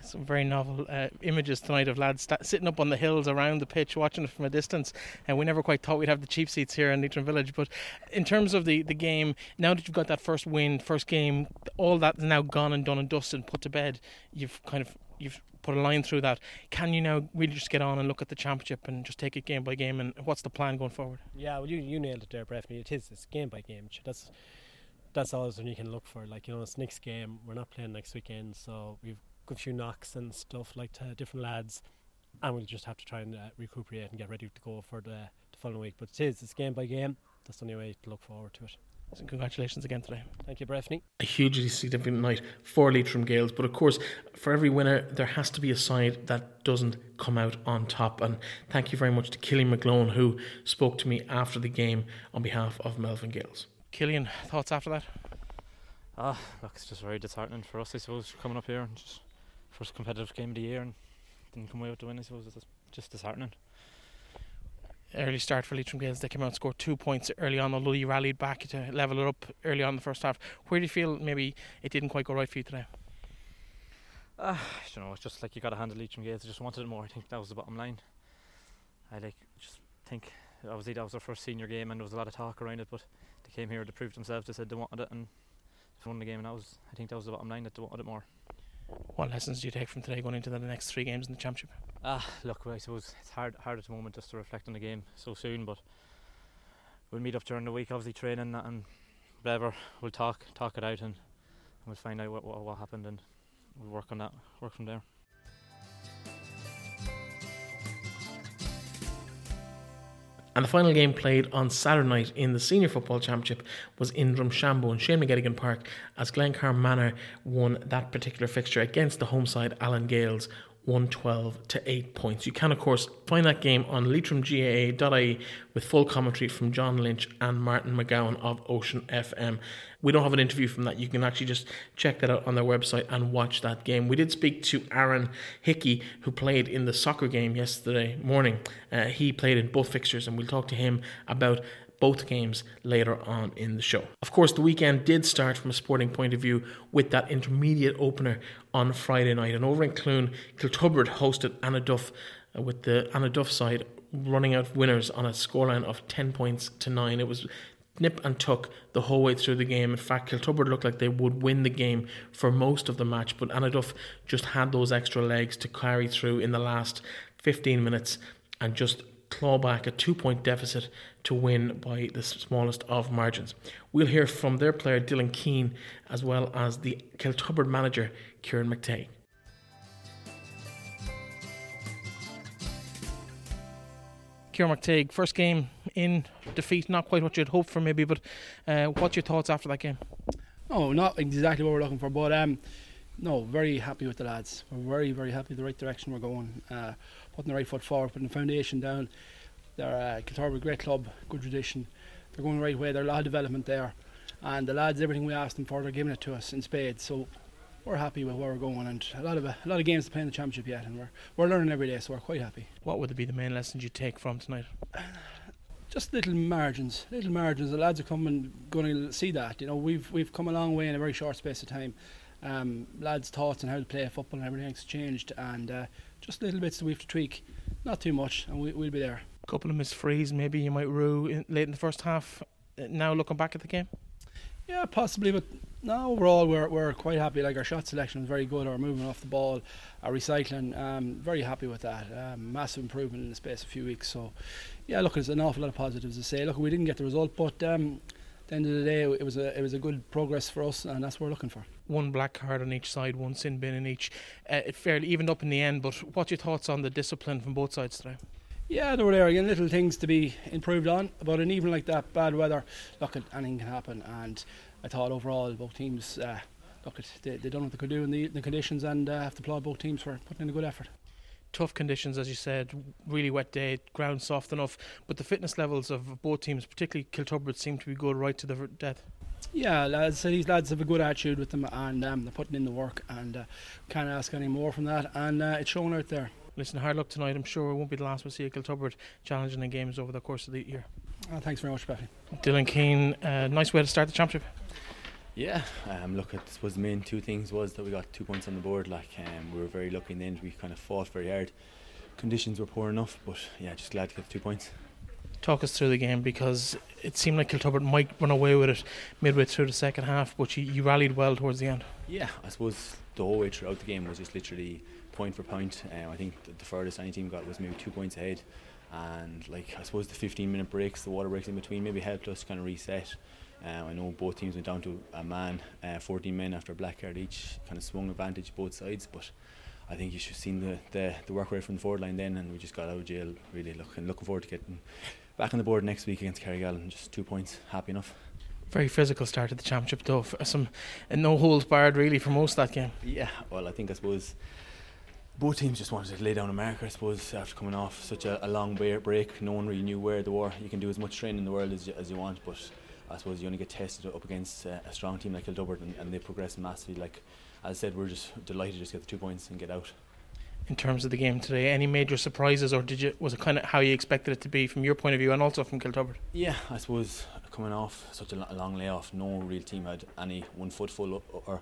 Some very novel uh, images tonight of lads st- sitting up on the hills around the pitch watching it from a distance. And we never quite thought we'd have the cheap seats here in Leitrim Village. But in terms of the, the game now that you've got that first win first game all that's now gone and done and dusted and put to bed you've kind of you've put a line through that. Can you now really just get on and look at the championship and just take it game by game? And what's the plan going forward? Yeah well you, you nailed it there Breffney it is it's game by game that's that's always when you can look for like you know it's next game we're not playing next weekend so we've got a few knocks and stuff like to different lads, and we'll just have to try and uh, recuperate and get ready to go for the, the following week. But it is, it's game by game. That's the only way to look forward to it. So congratulations again today. Thank you, Breffney. A hugely significant night for Leitrim Gaels, but of course, for every winner, there has to be a side that doesn't come out on top. And thank you very much to Killian McGlone, who spoke to me after the game on behalf of Melvin Gaels. Killian, thoughts after that? Ah, look, it's just very disheartening for us, I suppose, coming up here and just first competitive game of the year and didn't come away with the win. I suppose it's just disheartening. Early start for Leitrim Gaels. They came out and scored two points early on, although you rallied back to level it up early on in the first half. Where do you feel maybe it didn't quite go right for you today? Uh, I don't know. It's just like you got to handle Leitrim Gaels. I just wanted it more. I think that was the bottom line. I like just think obviously that was our first senior game and there was a lot of talk around it, but they came here to prove themselves. They said they wanted it and they won the game, and that was I think that was the bottom line that they wanted it more. What lessons do you take from today going into the next three games in the championship? Ah, look, I suppose it's hard, hard at the moment just to reflect on the game so soon, but we'll meet up during the week, obviously training and whatever. We'll talk, talk it out, and, and we'll find out what, what, what happened, and we'll work on that, work from there. And the final game played on Saturday night in the Senior Football Championship was in Drumshanbo and Shane McGettigan Park as Glencar Manor won that particular fixture against the home side Allen Gaels 112 to 8 points. You can, of course, find that game on leitrimgaa.ie with full commentary from John Lynch and Martin McGowan of Ocean FM. We don't have an interview from that. You can actually just check that out on their website and watch that game. We did speak to Aaron Hickey, who played in the soccer game yesterday morning. Uh, he played in both fixtures, and we'll talk to him about both games later on in the show. Of course, the weekend did start from a sporting point of view with that intermediate opener on Friday night. And over in Cloone, Kiltubbrid hosted Annaduff uh, with the Annaduff side running out winners on a scoreline of 10 points to 9. It was nip and tuck the whole way through the game. In fact, Kiltubbrid looked like they would win the game for most of the match, but Annaduff just had those extra legs to carry through in the last 15 minutes and just claw back a two point deficit to win by the smallest of margins. We'll hear from their player Dylan Keane as well as the Kiltubbrid manager Kieran McTay. Kieran McTague, first game in defeat, not quite what you'd hoped for, maybe, but uh, what's your thoughts after that game? Oh, not exactly what we're looking for, but um, no, very happy with the lads. We're very, very happy the right direction we're going, uh, putting the right foot forward, putting the foundation down. They're uh, Kiltubbrid, great club, good tradition. They're going the right way. There's a lot of development there, and the lads, everything we asked them for, they're giving it to us in spades. So we're happy with where we're going, and a lot of a lot of games to play in the championship yet, and we're we're learning every day, so we're quite happy. What would be the main lessons you take from tonight? Just little margins, little margins. The lads are coming, going to see that. You know, we've we've come a long way in a very short space of time. Um, lads' thoughts on how to play football and everything's changed, and uh, just little bits that we have to tweak. Not too much, and we, we'll be there. A couple of missed frees, maybe you might rue in, late in the first half. Uh, now looking back at the game. Yeah, possibly, but no, overall we're we're quite happy. Like our shot selection was very good. Our movement off the ball, our recycling, um, very happy with that. Um, massive improvement in the space of a few weeks. So, yeah, look, there's an awful lot of positives to say. Look, we didn't get the result, but um, at the end of the day, it was a it was a good progress for us, and that's what we're looking for. One black card on each side, one sin bin in each. Uh, it fairly evened up in the end. But what's your thoughts on the discipline from both sides today? Yeah, there were there again little things to be improved on. But in even like that, bad weather, look, anything can happen. And I thought overall both teams, uh, look, they they done what they could do in the, the conditions, and uh, have to applaud both teams for putting in a good effort. Tough conditions, as you said, really wet day, ground soft enough, but the fitness levels of both teams, particularly Kiltubbrid, seem to be good right to the death. Yeah, lads, these lads have a good attitude with them, and um, they're putting in the work, and uh, can't ask any more from that, and uh, it's showing out there. Listen, hard luck tonight. I'm sure it won't be the last we'll see Kiltubbrid challenging in games over the course of the year. Oh, thanks very much, Becky. Dylan Keane, uh, nice way to start the championship. Yeah, um, look, I suppose the main two things was that we got two points on the board. Like um, we were very lucky in the end. We kind of fought very hard. Conditions were poor enough, but yeah, just glad to get the two points. Talk us through the game because it seemed like Kiltubbrid might run away with it midway through the second half, but you, you rallied well towards the end. Yeah, I suppose the whole way throughout the game was just literally point for point. Um, I think the furthest any team got was maybe two points ahead, and like I suppose the 15 minute breaks, the water breaks in between, maybe helped us kind of reset. Um, I know both teams went down to a man, uh, 14 men after a black card each, kind of swung advantage both sides. But I think you should have seen the, the, the work rate from the forward line then, and we just got out of jail really looking looking forward to getting back on the board next week against Carrigal, just two points, happy enough. Very physical start to the championship, though. Some no holds barred really for most of that game. Yeah, well, I think I suppose both teams just wanted to lay down a marker, I suppose, after coming off such a, a long break. No one really knew where they were. You can do as much training in the world as you, as you want, but I suppose you only get tested up against uh, a strong team like Kiltubbrid and, and they progress massively. Like as I said, we're just delighted to just get the two points and get out. In terms of the game today, any major surprises, or did you was it kind of how you expected it to be from your point of view, and also from Kiltubbrid? Yeah, I suppose coming off such a long layoff, no real team had any one foot full or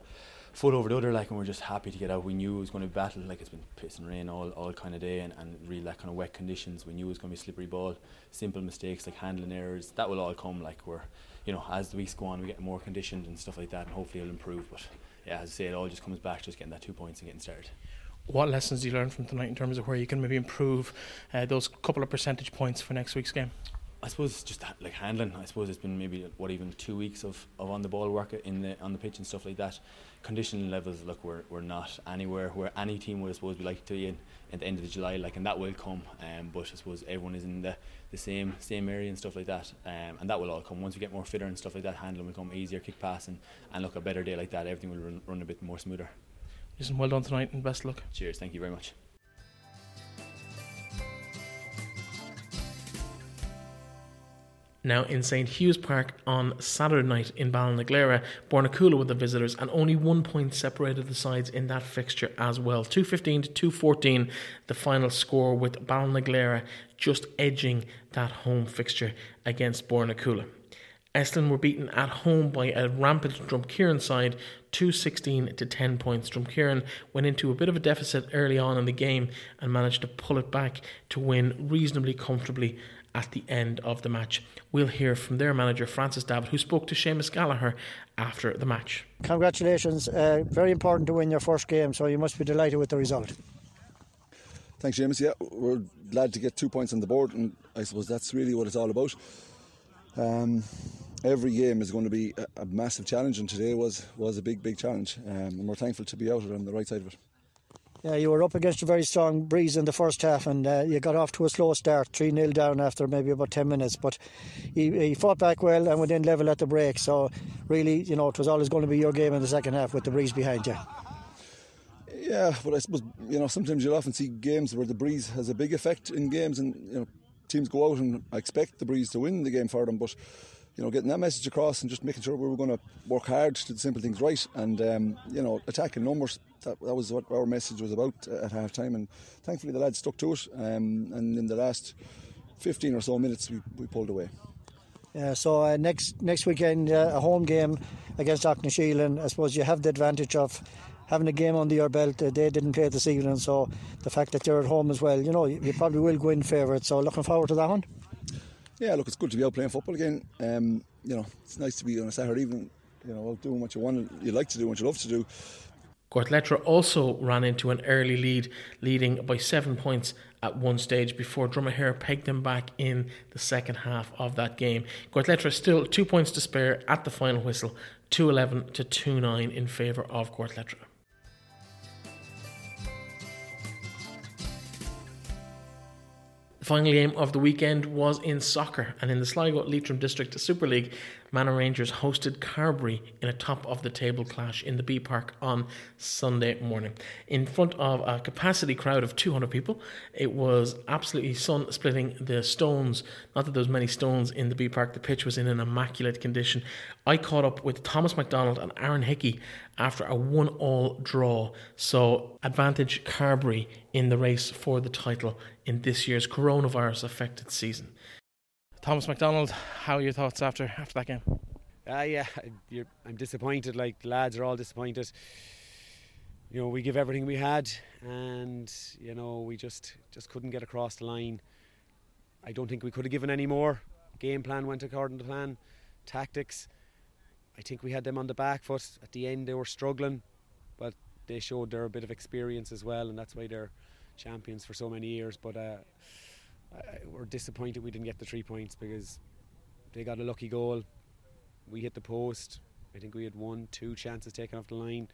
foot over the other. Like, and we're just happy to get out. We knew it was going to be battle. Like it's been pissing rain all, all kind of day, and, and really that kind of wet conditions. We knew it was going to be slippery ball. Simple mistakes like handling errors that will all come. Like we're you know, as the weeks go on, we get more conditioned and stuff like that, and hopefully it'll improve. But yeah, as I say, it all just comes back to just getting that two points and getting started. What lessons do you learn from tonight in terms of where you can maybe improve uh, those couple of percentage points for next week's game? I suppose just like handling. I suppose it's been maybe what even two weeks of, of on the ball work in the on the pitch and stuff like that. Conditioning levels, look, we're, we're not anywhere where any team would I suppose be like to be in at the end of the July, like, and that will come. Um, but I suppose everyone is in the, the same same area and stuff like that, um, and that will all come once we get more fitter and stuff like that. Handling will come easier, kick passing, and look a better day like that, everything will run, run a bit more smoother. Listen, well done tonight, and best luck. Cheers, thank you very much. Now in St Hugh's Park on Saturday night in Ballinaglera, Bornacoola with the visitors, and only one point separated the sides in that fixture as well. 215 to 214, the final score with Ballinaglera just edging that home fixture against Bornacoola. Eslin were beaten at home by a rampant Drumkeerin side, 216 to 10 points. Drumkeerin went into a bit of a deficit early on in the game and managed to pull it back to win reasonably comfortably at the end of the match. We'll hear from their manager, Francis Davitt, who spoke to Seamus Gallagher after the match. Congratulations. Uh, very important to win your first game, so you must be delighted with the result. Thanks, Seamus. Yeah, we're glad to get two points on the board, and I suppose that's really what it's all about. Um, every game is going to be a, a, massive challenge, and today was was a big, big challenge, um, and we're thankful to be out on the right side of it. Yeah, you were up against a very strong breeze in the first half, and uh, you got off to a slow start, 3 0 down after maybe about 10 minutes. But he, he fought back well and went in level at the break. So, really, you know, it was always going to be your game in the second half with the breeze behind you. Yeah, but I suppose, you know, sometimes you'll often see games where the breeze has a big effect in games, and, you know, teams go out and expect the breeze to win the game for them. But you know, getting that message across and just making sure we were going to work hard to do the simple things right and, um, you know, attacking numbers. That, that, was what our message was about at half time. And thankfully, the lads stuck to it. Um, and in the last 15 or so minutes, we, we pulled away. Yeah, so uh, next next weekend, uh, a home game against Aughnasheelin, and I suppose you have the advantage of having a game under your belt. Uh, they didn't play this evening, so the fact that you're at home as well, you know, you, you probably will go in favourite. So looking forward to that one. Yeah, look, it's good to be out playing football again. Um, you know, it's nice to be on a Saturday evening. You know, doing what you want, you like to do, what you love to do. Gortletteragh also ran into an early lead, leading by seven points at one stage before Dromahair pegged them back in the second half of that game. Gortletteragh still two points to spare at the final whistle, 211 to 2 9 in favour of Gortletteragh. The final game of the weekend was in soccer, and in the Sligo Leitrim District Super League, Manor Rangers hosted Carbury in a top of the table clash in the Bee Park on Sunday morning. In front of a capacity crowd of 200 people, it was absolutely sun splitting the stones. Not that there was many stones in the Bee Park, the pitch was in an immaculate condition. I caught up with Thomas McDonald and Aaron Hickey after a one all draw. So, advantage Carbury in the race for the title in this year's coronavirus affected season. Thomas McDonald, how are your thoughts after after that game? Uh, yeah, I'm disappointed. Like lads are all disappointed. You know, we give everything we had, and you know we just just couldn't get across the line. I don't think we could have given any more. Game plan went according to plan. Tactics, I think we had them on the back foot. At the end, they were struggling, but they showed their bit of experience as well, and that's why they're champions for so many years. But uh, we're disappointed we didn't get the three points because they got a lucky goal. We hit the post. I think we had one, two chances taken off the line.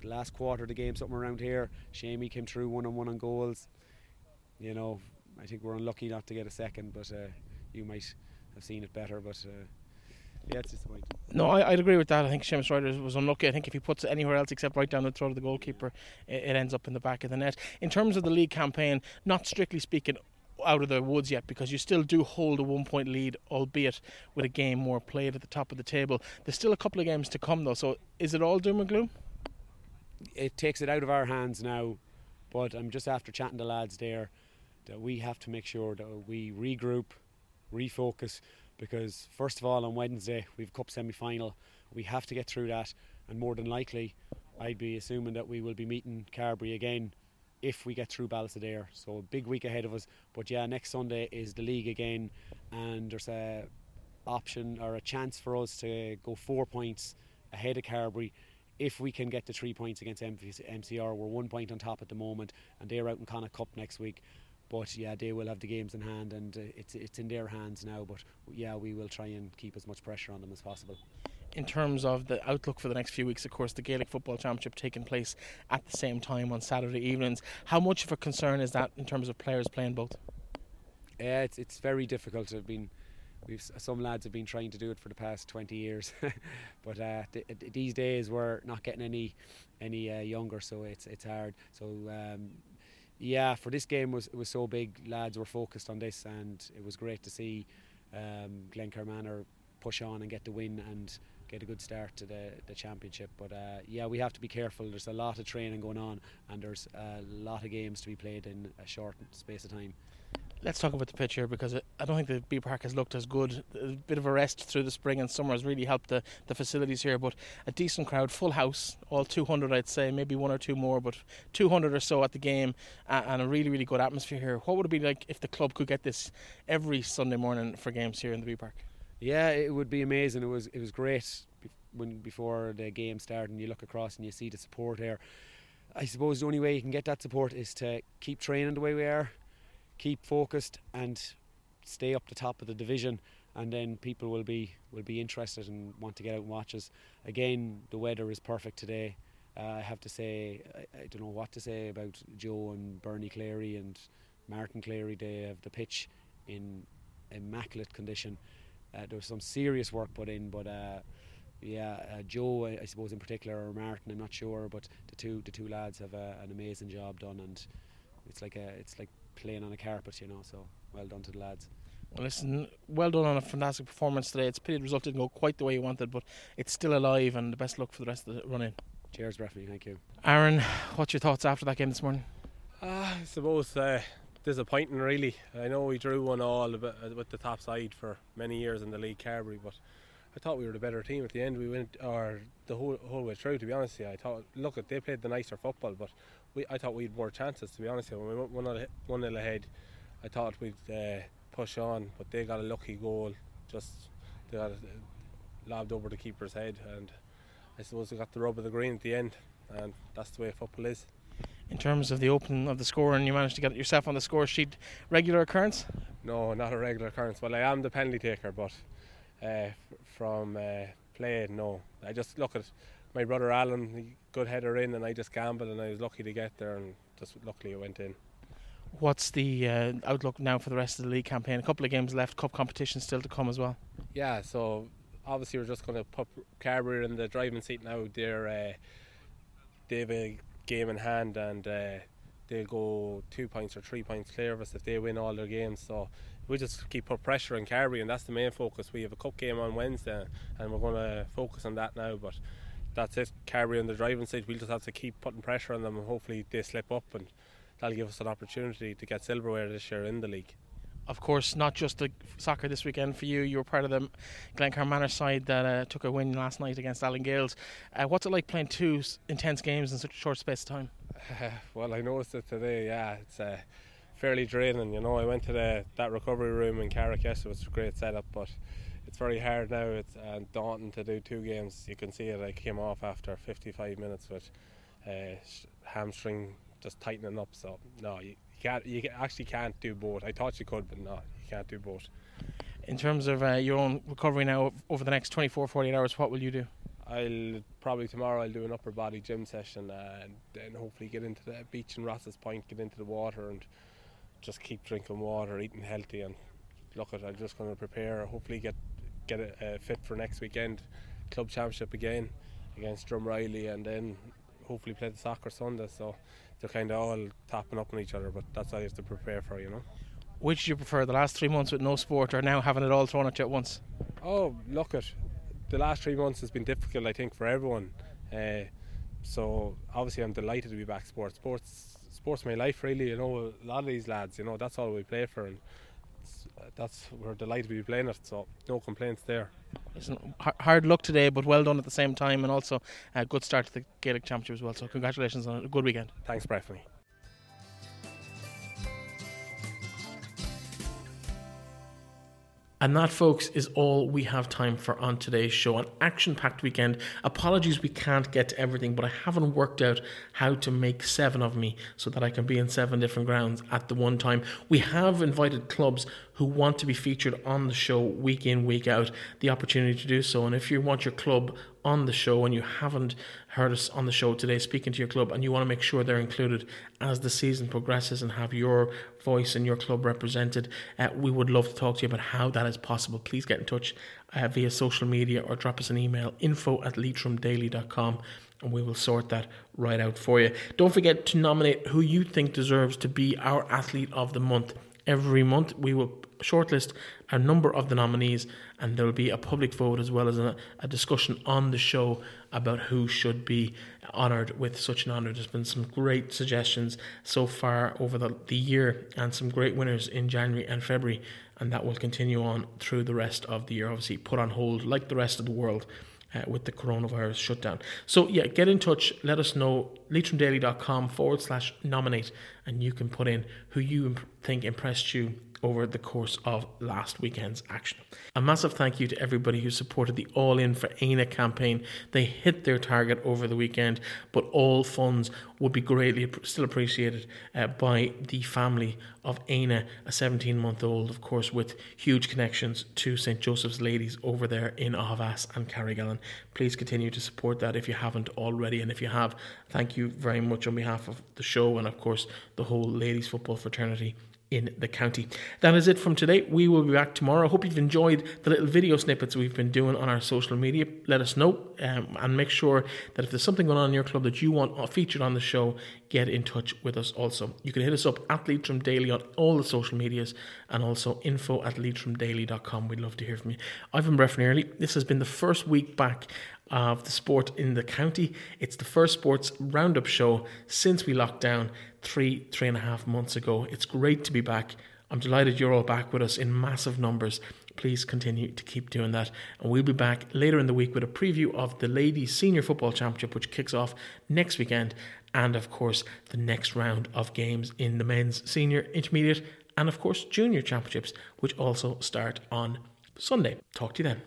The last quarter of the game, something around here, Shamey came through one on one on goals. You know, I think we're unlucky not to get a second, but uh, you might have seen it better. But uh, yeah, it's disappointing. No, I, would agree with that. I think Seamus Ryder was unlucky. I think if he puts it anywhere else except right down the throat of the goalkeeper, it, it ends up in the back of the net. In terms of the league campaign, not strictly speaking, out of the woods yet because you still do hold a one point lead, albeit with a game more played at the top of the table. There's still a couple of games to come though, so is it all doom and gloom? It takes it out of our hands now, but I'm just after chatting to lads there that we have to make sure that we regroup, refocus, because first of all on Wednesday we've cup semi final, we have to get through that, and more than likely, I'd be assuming that we will be meeting Carbury again if we get through Ballysadare. So a big week ahead of us. But yeah, next Sunday is the league again, and there's a option or a chance for us to go four points ahead of Carbury. If we can get the three points against MCR, we're one point on top at the moment, and they're out in Connacht Cup next week. But yeah, they will have the games in hand, and uh, it's it's in their hands now. But yeah, we will try and keep as much pressure on them as possible in terms of the outlook for the next few weeks, of course, the Gaelic Football Championship taking place at the same time on Saturday evenings. How much of a concern is that in terms of players playing both? Yeah, it's it's very difficult. I've been, we've some lads have been trying to do it for the past 20 years, <laughs> but uh, th- these days we're not getting any any uh, younger, so it's it's hard. So. Um, yeah, for this game was it was so big. Lads were focused on this, and it was great to see um, Manor push on and get the win and get a good start to the, the championship. But uh, yeah, we have to be careful. There's a lot of training going on, and there's a lot of games to be played in a short space of time. Let's talk about the pitch here because I don't think the Bee Park has looked as good. A bit of a rest through the spring and summer has really helped the, the facilities here. But a decent crowd, full house, all 200, I'd say, maybe one or two more, but 200 or so at the game, and a really, really good atmosphere here. What would it be like if the club could get this every Sunday morning for games here in the Bee Park? Yeah, it would be amazing. It was it was great when before the game started, and you look across and you see the support here. I suppose the only way you can get that support is to keep training the way we are keep focused and stay up the top of the division and then people will be will be interested and want to get out and watch us. Again, the weather is perfect today. Uh, I have to say, I, I, don't know what to say about Joe and Bernie Cleary and Martin Cleary. They have the pitch in immaculate condition. Uh, there was some serious work put in, but uh, yeah, uh, Joe, I, I, suppose in particular, or Martin, I'm not sure, but the two the two lads have uh, an amazing job done, and it's like a it's like playing on a carpet, you know. So well done to the lads. Well, listen, well done on a fantastic performance today. It's a pity the result didn't go quite the way you wanted, but it's still alive, and the best luck for the rest of the run in. Cheers, Breffney. Thank you. Aaron, what's your thoughts after that game this morning? Uh, I suppose uh, disappointing, really. I know we drew one all uh, with the top side for many years in the league, Carbury, but I thought we were the better team at the end. We went, or the whole whole way through. To be honest, you, I thought, look, they played the nicer football, but we, I thought we had more chances. To be honest, when we went one one nil ahead, I thought we'd uh, push on, but they got a lucky goal. Just they got lobbed over the keeper's head, and I suppose they got the rub of the green at the end, and that's the way football is. In terms of the opening of the score, and you managed to get yourself on the score sheet, regular occurrence? No, not a regular occurrence. Well, I am the penalty taker, but uh, from uh, play, no. I just look at my brother Alan, good header in, and I just gambled, and I was lucky to get there, and just luckily it went in. What's the uh, outlook now for the rest of the league campaign? A couple of games left, cup competition still to come as well. Yeah, so obviously we're just going to put Carbury in the driving seat now. They're uh, they have a game in hand, and uh, they'll go two points or three points clear of us if they win all their games. So we just keep put pressure on Carbury, and that's the main focus. We have a cup game on Wednesday, and we're going to focus on that now. But that's it. Carbury on the driving seat. We'll just have to keep putting pressure on them, and hopefully they slip up, and that'll give us an opportunity to get silverware this year in the league. Of course, not just the soccer this weekend for you. You were part of the Glencar Manor side that uh, took a win last night against Allen Gaels. Uh, what's it like playing two intense games in such a short space of time? Uh, <laughs> well, I noticed it today. Yeah, it's uh, fairly draining. You know, I went to the that recovery room in Carrick yesterday. It was a great setup, but it's very hard now. It's uh, daunting to do two games. You can see it. I came off after 55 minutes with uh, hamstring just tightening up. So no, you, can't. You actually can't do both. I thought you could, but no, you can't do both. In terms of uh, your own recovery now over the next 24, 48 hours, what will you do? I'll probably tomorrow I'll do an upper body gym session and then hopefully get into the beach in Rosses Point, get into the water and just keep drinking water, eating healthy, and look at. I'm just going to prepare. Hopefully, get get it uh, fit for next weekend, club championship again against Drumreilly, and then hopefully play the soccer Sunday. So they're kind of all topping up on each other, but that's all you have to prepare for, you know. Which do you prefer, the last three months with no sport, or now having it all thrown at you at once? Oh, look at the last three months has been difficult, I think, for everyone. Uh, so obviously, I'm delighted to be back. Sports, sports sports my life really. You know, a lot of these lads, you know, that's all we play for, and that's we're delighted to be playing it. So no complaints there. Listen, hard luck today, but well done at the same time, and also a good start to the Gaelic Championship as well. So congratulations on a good weekend. Thanks, Breffney. And that, folks, is all we have time for on today's show. An action packed weekend. Apologies we can't get to everything, but I haven't worked out how to make seven of me so that I can be in seven different grounds at the one time. We have invited clubs who want to be featured on the show week in, week out, the opportunity to do so. And if you want your club on the show and you haven't heard us on the show today speaking to your club and you want to make sure they're included as the season progresses and have your voice and your club represented, uh, we would love to talk to you about how that is possible. Please get in touch uh, via social media or drop us an email info at leitrimdaily.com and we will sort that right out for you. Don't forget to nominate who you think deserves to be our athlete of the month every month. We will shortlist a number of the nominees, and there will be a public vote as well as a, a discussion on the show about who should be honoured with such an honour. There's been some great suggestions so far over the, the year, and some great winners in January and February, and that will continue on through the rest of the year. Obviously, put on hold like the rest of the world uh, with the coronavirus shutdown. So, yeah, get in touch. Let us know. LeitrimDaily.com forward slash nominate, and you can put in who you imp- think impressed you over the course of last weekend's action. A massive thank you to everybody who supported the All In for ANA campaign. They hit their target over the weekend, but all funds would be greatly still appreciated uh, by the family of Éine, a 17 month old, of course, with huge connections to St. Joseph's Ladies over there in Aughavas and Carrigallen. Please continue to support that if you haven't already, and if you have, thank you very much on behalf of the show and, of course, the whole ladies football fraternity in the county. That is it from today. We will be back tomorrow. Hope you've enjoyed the little video snippets we've been doing on our social media. Let us know um, and make sure that if there's something going on in your club that you want featured on the show, get in touch with us also. You can hit us up at Leitrim Daily on all the social medias and also info at leitrimdaily.com. We'd love to hear from you. I've been Early. This has been the first week back of the sport in the county. It's the first sports roundup show since we locked down three, three and a half months ago. It's great to be back. I'm delighted you're all back with us in massive numbers. Please continue to keep doing that. And we'll be back later in the week with a preview of the Ladies Senior Football Championship, which kicks off next weekend. And of course, the next round of games in the men's senior, intermediate, and of course, junior championships, which also start on Sunday. Talk to you then.